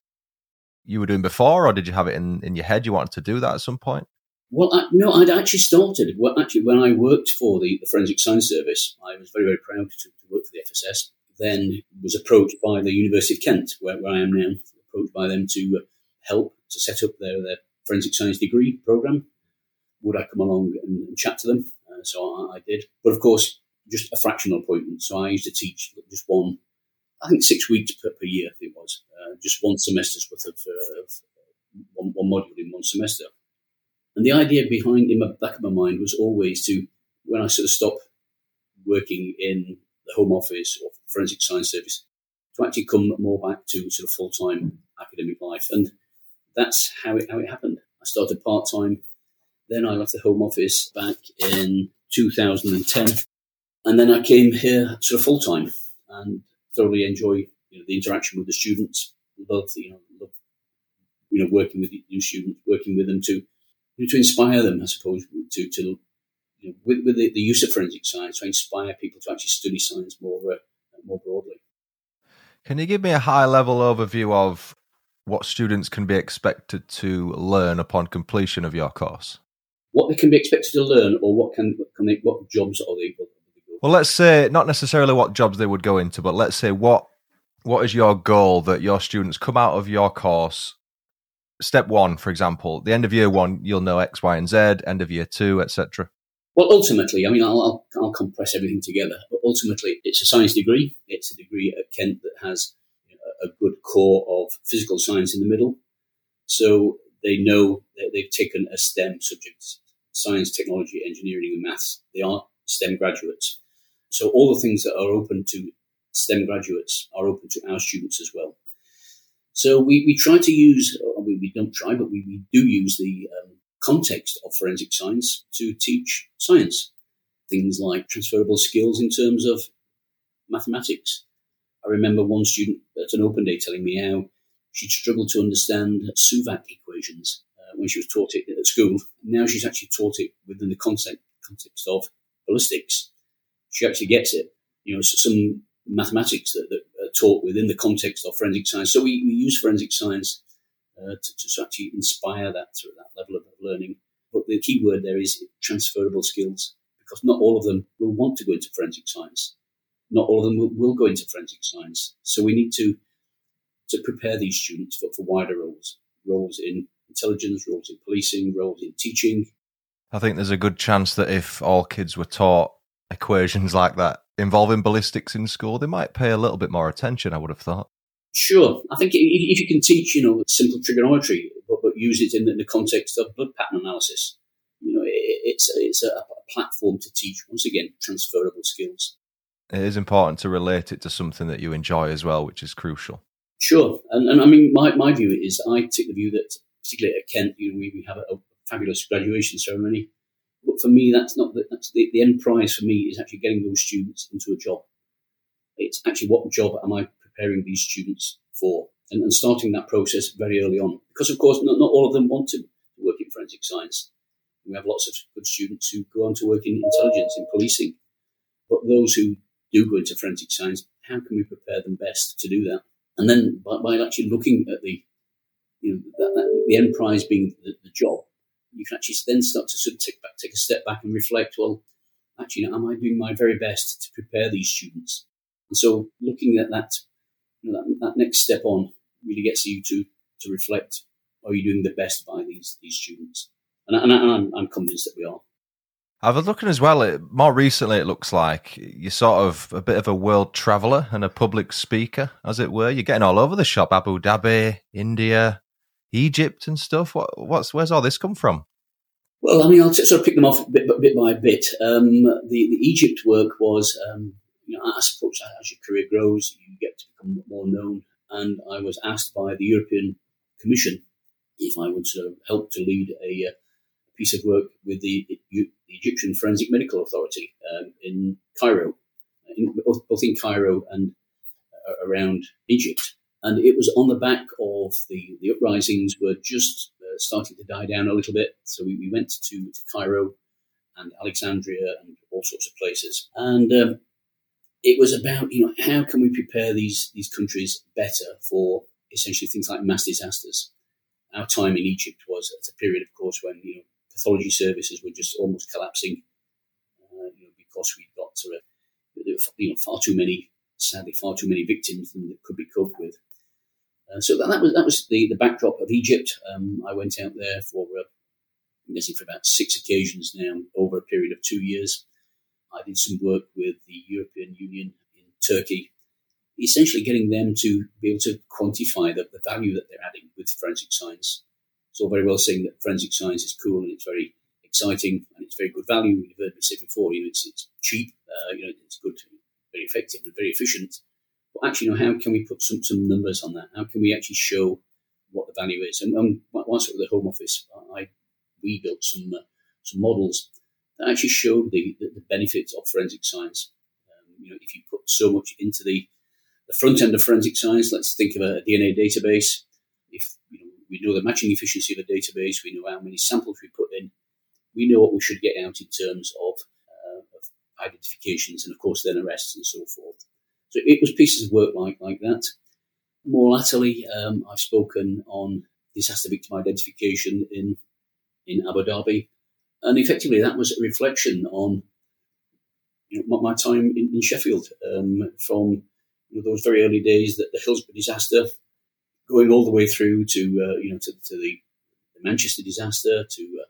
Speaker 2: you were doing before, or did you have it in, in your head you wanted to do that at some point?
Speaker 3: Well, I, no, I'd actually started. Well, actually, when I worked for the, the, Forensic Science Service, I was very, very proud to, to, work for the FSS. then was approached by the University of Kent, where, where I am now, approached by them to uh, help to set up their, their forensic science degree program. Would I come along and, and chat to them? Uh, so I, I, did. But of course, just a fractional appointment. So I used to teach just one, I think six weeks per, per year, it was, uh, just one semester's worth of, uh, of one, one module in one semester. And the idea behind, in the back of my mind, was always to, when I sort of stop working in the Home Office or Forensic Science Service, to actually come more back to sort of full time academic life. And that's how it, how it happened. I started part time, then I left the Home Office back in 2010. And then I came here sort of full time and thoroughly enjoy you know, the interaction with the students. Love, you know, love, you know, working with new students, working with them to to inspire them, I suppose, to, to you know, with, with the, the, use of forensic science, to inspire people to actually study science more, uh, more broadly.
Speaker 2: Can you give me a high level overview of what students can be expected to learn upon completion of your course?
Speaker 3: What they can be expected to learn, or what can, can they, what jobs are they?
Speaker 2: Well, let's say not necessarily what jobs they would go into, but let's say what what is your goal that your students come out of your course step one, for example, the end of year one, you'll know X, Y, and Z. End of year two, etc.
Speaker 3: Well, ultimately, I mean, I'll, I'll, I'll, compress everything together. But ultimately, it's a science degree. It's a degree at Kent that has a good core of physical science in the middle. So they know that they've taken a STEM subject: science, technology, engineering, and maths. They are STEM graduates. So all the things that are open to STEM graduates are open to our students as well. So we, we try to use, we, we don't try, but we, we do use the um, context of forensic science to teach science. Things like transferable skills in terms of mathematics. I remember one student at an open day telling me how she'd struggled to understand SUVAT equations uh, when she was taught it at school. Now she's actually taught it within the context, context of ballistics. She actually gets it. You know, some mathematics that, that taught within the context of forensic science. So we, we use forensic science uh, to, to, actually inspire that through that level of learning. But the key word there is transferable skills, because not all of them will want to go into forensic science. Not all of them will, will go into forensic science. So we need to to prepare these students for, for wider roles, roles in intelligence, roles in policing, roles in teaching.
Speaker 2: I think there's a good chance that if all kids were taught equations like that involving ballistics in school, they might pay a little bit more attention, I would have thought.
Speaker 3: Sure. I think if you can teach, you know, simple trigonometry, but, but use it in the context of blood pattern analysis, you know, it's, it's a, platform to teach, once again, transferable skills.
Speaker 2: It is important to relate it to something that you enjoy as well, which is crucial.
Speaker 3: Sure. And, and I mean, my, my view is I take the view that, particularly at Kent, you know, we, we have a, a fabulous graduation ceremony but for me, that's not the, that's the, the end prize for me is actually getting those students into a job. It's actually what job am I preparing these students for, and, and starting that process very early on. Because of course, not, not all of them want to work in forensic science. We have lots of good students who go on to work in intelligence, in policing. But those who do go into forensic science, how can we prepare them best to do that? And then by, by actually looking at the, you know, that, that, the end prize being the, the job, you can actually then start to sort of take back, take a step back and reflect. Well, actually, am I doing my very best to prepare these students? And so, looking at that, you know, that, that next step on really gets you to to reflect: Are you doing the best by these these students? And, and, and I'm, I'm convinced that we are.
Speaker 2: I was looking as well. It, more recently, it looks like you're sort of a bit of a world traveller and a public speaker, as it were. You're getting all over the shop: Abu Dhabi, India, Egypt and stuff? What, what's where's all this come from?
Speaker 3: Well, I mean, I'll sort of pick them off bit, bit by bit. Um, the, the Egypt work was, um, you know, I suppose as your career grows, you get to become more known. And I was asked by the European Commission if I would sort of help to lead a, a piece of work with the, the, Egyptian Forensic Medical Authority um, in Cairo, in, both, both in Cairo and uh, around Egypt. And it was on the back of the, the uprisings were just uh, starting to die down a little bit. So we, we went to, to Cairo and Alexandria and all sorts of places. And um, it was about, you know, how can we prepare these, these countries better for essentially things like mass disasters? Our time in Egypt was at a period, of course, when, you know, pathology services were just almost collapsing, uh, you know, because we got to, you know, far too many sadly far too many victims than that could be coped with. Uh, so that, that, was that was the, the backdrop of Egypt. Um, I went out there for uh, I'm guessing for about six occasions now over a period of two years. I did some work with the European Union in Turkey, essentially getting them to be able to quantify the, the value that they're adding with forensic science. It's all very well saying that forensic science is cool and it's very exciting and it's very good value. You've heard me say before, you know, it's, it's cheap, uh, you know, it's good, very effective and very efficient. But actually, you know, how can we put some, some numbers on that? How can we actually show what the value is? And um, once at the Home Office, I we built some uh, some models that actually showed the, the, the benefits of forensic science. Um, you know, if you put so much into the the front end of forensic science, let's think of a DNA database. If you know, we know the matching efficiency of a database, we know how many samples we put in, we know what we should get out in terms of, uh, of identifications and, of course, then arrests and so forth. So it was pieces of work like like that. More latterly, um, I've spoken on disaster victim identification in in Abu Dhabi. And effectively, that was a reflection on you know, my, time in, in Sheffield um, from you know, those very early days, that the Hillsborough disaster, going all the way through to uh, you know to, to the, the, Manchester disaster, to uh,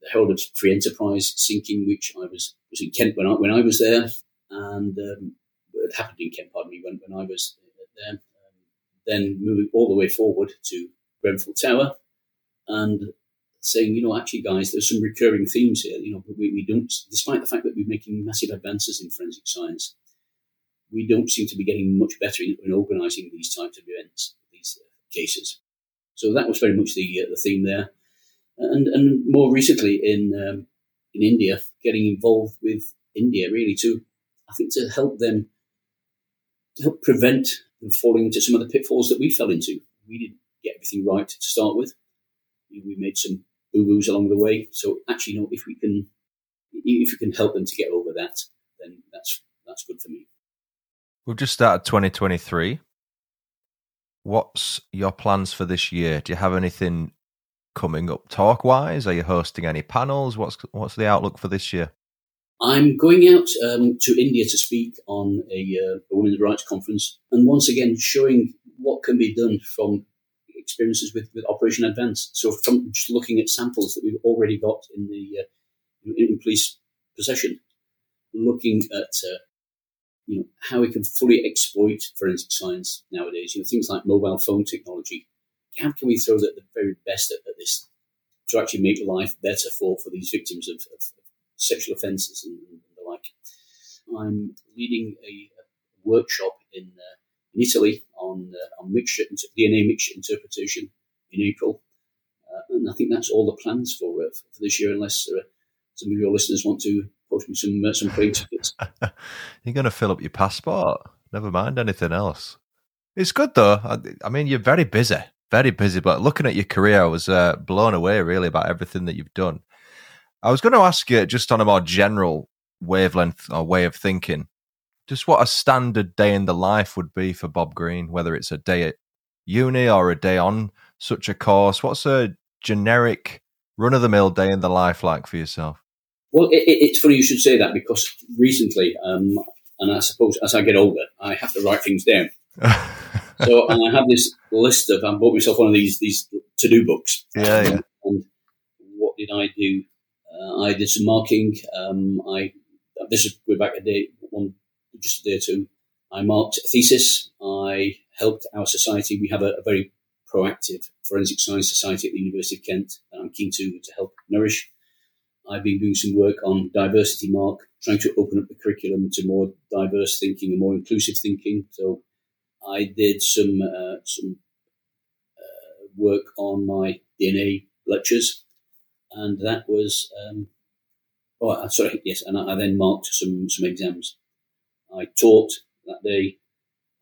Speaker 3: the Herald of Free Enterprise sinking, which I was was in Kent when I when I was there, and um, it happened in Kent, pardon me, when, when I was there. Um, then moving all the way forward to Grenfell Tower, and saying, you know, actually, guys, there's some recurring themes here. You know, we, we don't, despite the fact that we're making massive advances in forensic science, we don't seem to be getting much better in, in organising these types of events, these uh, cases. So that was very much the uh, the theme there, and and more recently in um, in India, getting involved with India really to, I think, to help them to help prevent them falling into some of the pitfalls that we fell into. We didn't get everything right to start with. We made some boo boos along the way. So actually, you know, if we can, if we can help them to get over that, then that's that's good for me.
Speaker 2: We've just started 2023. What's your plans for this year? Do you have anything coming up talk wise? Are you hosting any panels? What's what's the outlook for this year?
Speaker 3: I'm going out um, to India to speak on a, uh, a women's rights conference, and once again showing what can be done from experiences with, with Operation Advance. So from just looking at samples that we've already got in the uh, in, police possession, looking at uh, you know how we can fully exploit forensic science nowadays. You know things like mobile phone technology. How can we throw the, the very best at, at, this to actually make life better for, for these victims of, of sexual offences and, and, the like? I'm leading a, a workshop in uh, in Italy on uh, on mixture DNA mixture interpretation in April, uh, and I think that's all the plans for uh, for this year. Unless uh, some of your listeners want to post me some uh, some plane tickets,
Speaker 2: you're going to fill up your passport. Never mind anything else. It's good though. I, I, mean, you're very busy, very busy. But looking at your career, I was uh, blown away really about everything that you've done. I was going to ask you just on a more general wavelength or way of thinking just what a standard day in the life would be for Bob Green, whether it's a day at uni or a day on such a course. What's a generic run of the mill day in the life like for yourself?
Speaker 3: Well, it, it's funny you should say that because recently, um, and I suppose as I get older, I have to write things down. so and I have this list of I bought myself one of these these to do books.
Speaker 2: Yeah, um, yeah.
Speaker 3: And what did I do? Uh, I did some marking. Um, I this is way back a day one just a day or two. I marked a thesis. I helped our society. We have a, a very proactive forensic science society at the University of Kent that I'm keen to, to help nourish. I've been doing some work on diversity mark, trying to open up the curriculum to more diverse thinking and more inclusive thinking. So I did some uh, some uh, work on my DNA lectures, and that was um, oh sorry yes, and I, I then marked some some exams. I taught that day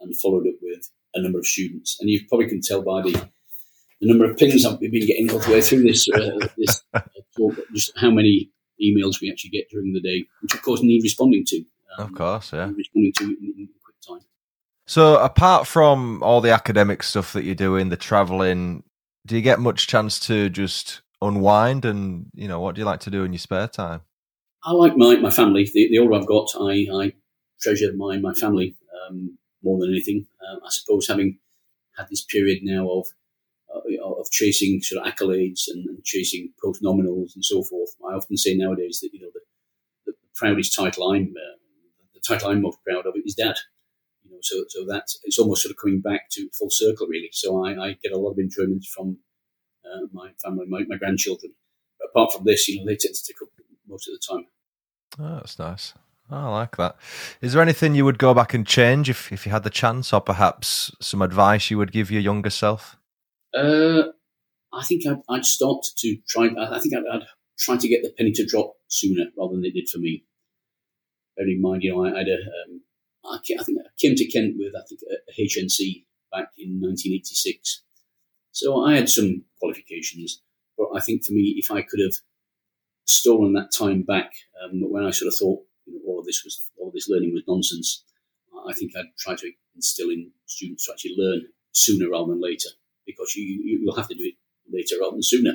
Speaker 3: and followed up with a number of students. And you probably can tell by the, the number of pings I've been getting all the way through this, uh, this uh, talk, just how many emails we actually get during the day, which of course need responding to.
Speaker 2: Um, of course, yeah.
Speaker 3: Responding to in, in quick time.
Speaker 2: So, apart from all the academic stuff that you're doing, the traveling, do you get much chance to just unwind? And you know, what do you like to do in your spare time?
Speaker 3: I like my, my family. The, the older I've got, I, I treasure my my family. um, more than anything. Uh, I suppose having had this period now of uh, of chasing sort of accolades and, and, chasing post nominals and so forth, I often say nowadays that you know the, the proudest title I'm uh, the title I'm most proud of is dad. You know, so so that it's almost sort of coming back to full circle really. So I, I get a lot of enjoyment from uh, my family, my, my grandchildren. But apart from this, you know, they tend to take up most of the time.
Speaker 2: Oh, that's nice. Oh, I like that. Is there anything you would go back and change if, if you had the chance, or perhaps some advice you would give your younger self?
Speaker 3: Uh, I think I'd, I'd, start to try. I think I'd, I'd, try to get the penny to drop sooner rather than it did for me. Bearing in mind, you know, I, had a, um, I, I think I came to Kent with I think a HNC back in 1986, so I had some qualifications. But I think for me, if I could have stolen that time back, um, when I sort of thought you know, all of this was all of this learning was nonsense, I think I'd try to instill in students to actually learn sooner rather than later, because you, you you'll have to do it later rather than sooner.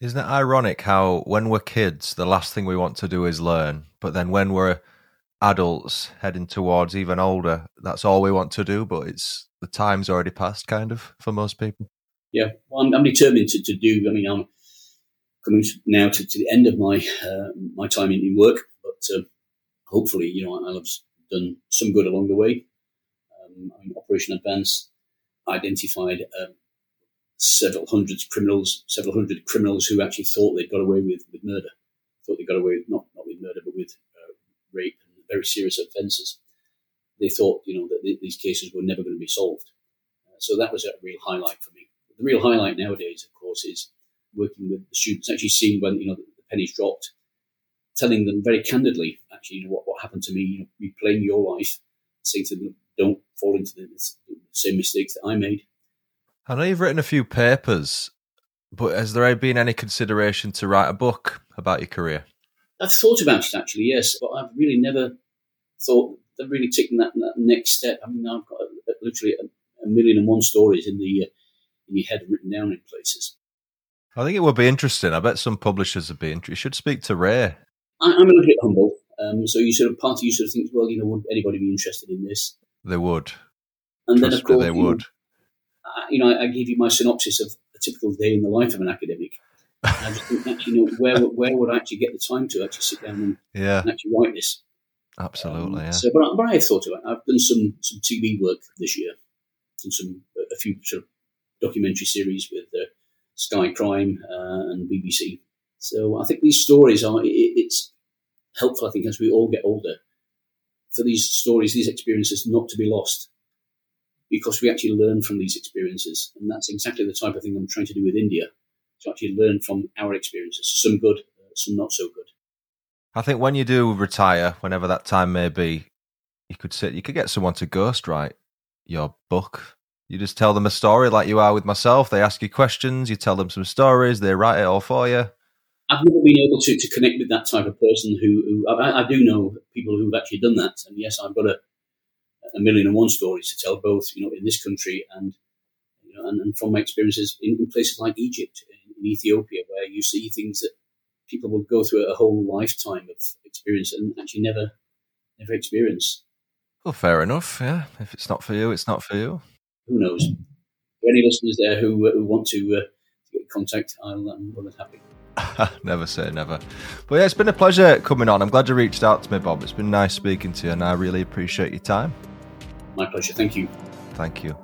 Speaker 2: Isn't it ironic how when we're kids, the last thing we want to do is learn, but then when we're adults heading towards even older, that's all we want to do. But it's the time's already passed, kind of, for most people.
Speaker 3: Yeah, well, I'm, I'm determined to, to do. I mean, I'm coming now to, to the end of my uh, my time in, in work, but uh, hopefully, you know, have done some good along the way. Um, Operation Advance identified um, several hundred criminals, several hundred criminals who actually thought they'd got away with, with murder, thought they got away with, not not with murder, but with uh, rape very serious offences. They thought, you know, that th- these cases were never going to be solved. Uh, so that was a real highlight for me. The real highlight nowadays, of course, is working with the students, actually seeing when you know the, the pennies dropped, telling them very candidly, actually, you know, what, what happened to me, you know, replaying your life, saying to them, don't fall into the, the same mistakes that I made.
Speaker 2: I know you've written a few papers, but has there been any consideration to write a book about your career?
Speaker 3: I've thought about it actually, yes, but I've really never thought of really taking that, that next step. I mean, I've got a, literally a, a, million and one stories in the uh, in your head written down in places.
Speaker 2: I think it would be interesting. I bet some publishers would be interested. You should speak to Ray.
Speaker 3: I, am a little bit humble. Um, so you sort of part of you sort of thinks, well, you know, would anybody be interested in this?
Speaker 2: They would.
Speaker 3: And Trust then of course
Speaker 2: they would.
Speaker 3: Know, you know, I, I gave you my synopsis of a typical day in the life of an academic. And I just think, actually, you know, where where would I actually get the time to actually sit down and,
Speaker 2: yeah.
Speaker 3: and actually write this?
Speaker 2: Absolutely. Um, yeah.
Speaker 3: So, but, but I have thought about. It. I've done some some TV work this year, done some a few sort of documentary series with uh, Sky Crime uh, and BBC. So I think these stories are, it, it's helpful, I think, as we all get older, for these stories, these experiences not to be lost because we actually learn from these experiences. And that's exactly the type of thing I'm trying to do with India, to actually learn from our experiences, some good, some not so good.
Speaker 2: I think when you do retire, whenever that time may be, you could sit, you could get someone to ghostwrite your book you just tell them a story like you are with myself. They ask you questions, you tell them some stories, they write it all for you.
Speaker 3: I've never been able to, to connect with that type of person who, who I, I, do know people who've actually done that. And yes, I've got a, a million and one stories to tell, both you know in this country and you know, and, and from my experiences in, in places like Egypt, in, in, Ethiopia, where you see things that people will go through a whole lifetime of experience and actually never never experience.
Speaker 2: Well, fair enough. Yeah, if it's not for you, it's not for you
Speaker 3: who knows? Any listeners there who, uh, who want to, uh, get in contact, I'll, I'm more than happy.
Speaker 2: never say never. But yeah, it's been a pleasure coming on. I'm glad you reached out to me, Bob. It's been nice speaking to you, and I really appreciate your time.
Speaker 3: My pleasure. Thank you.
Speaker 2: Thank you.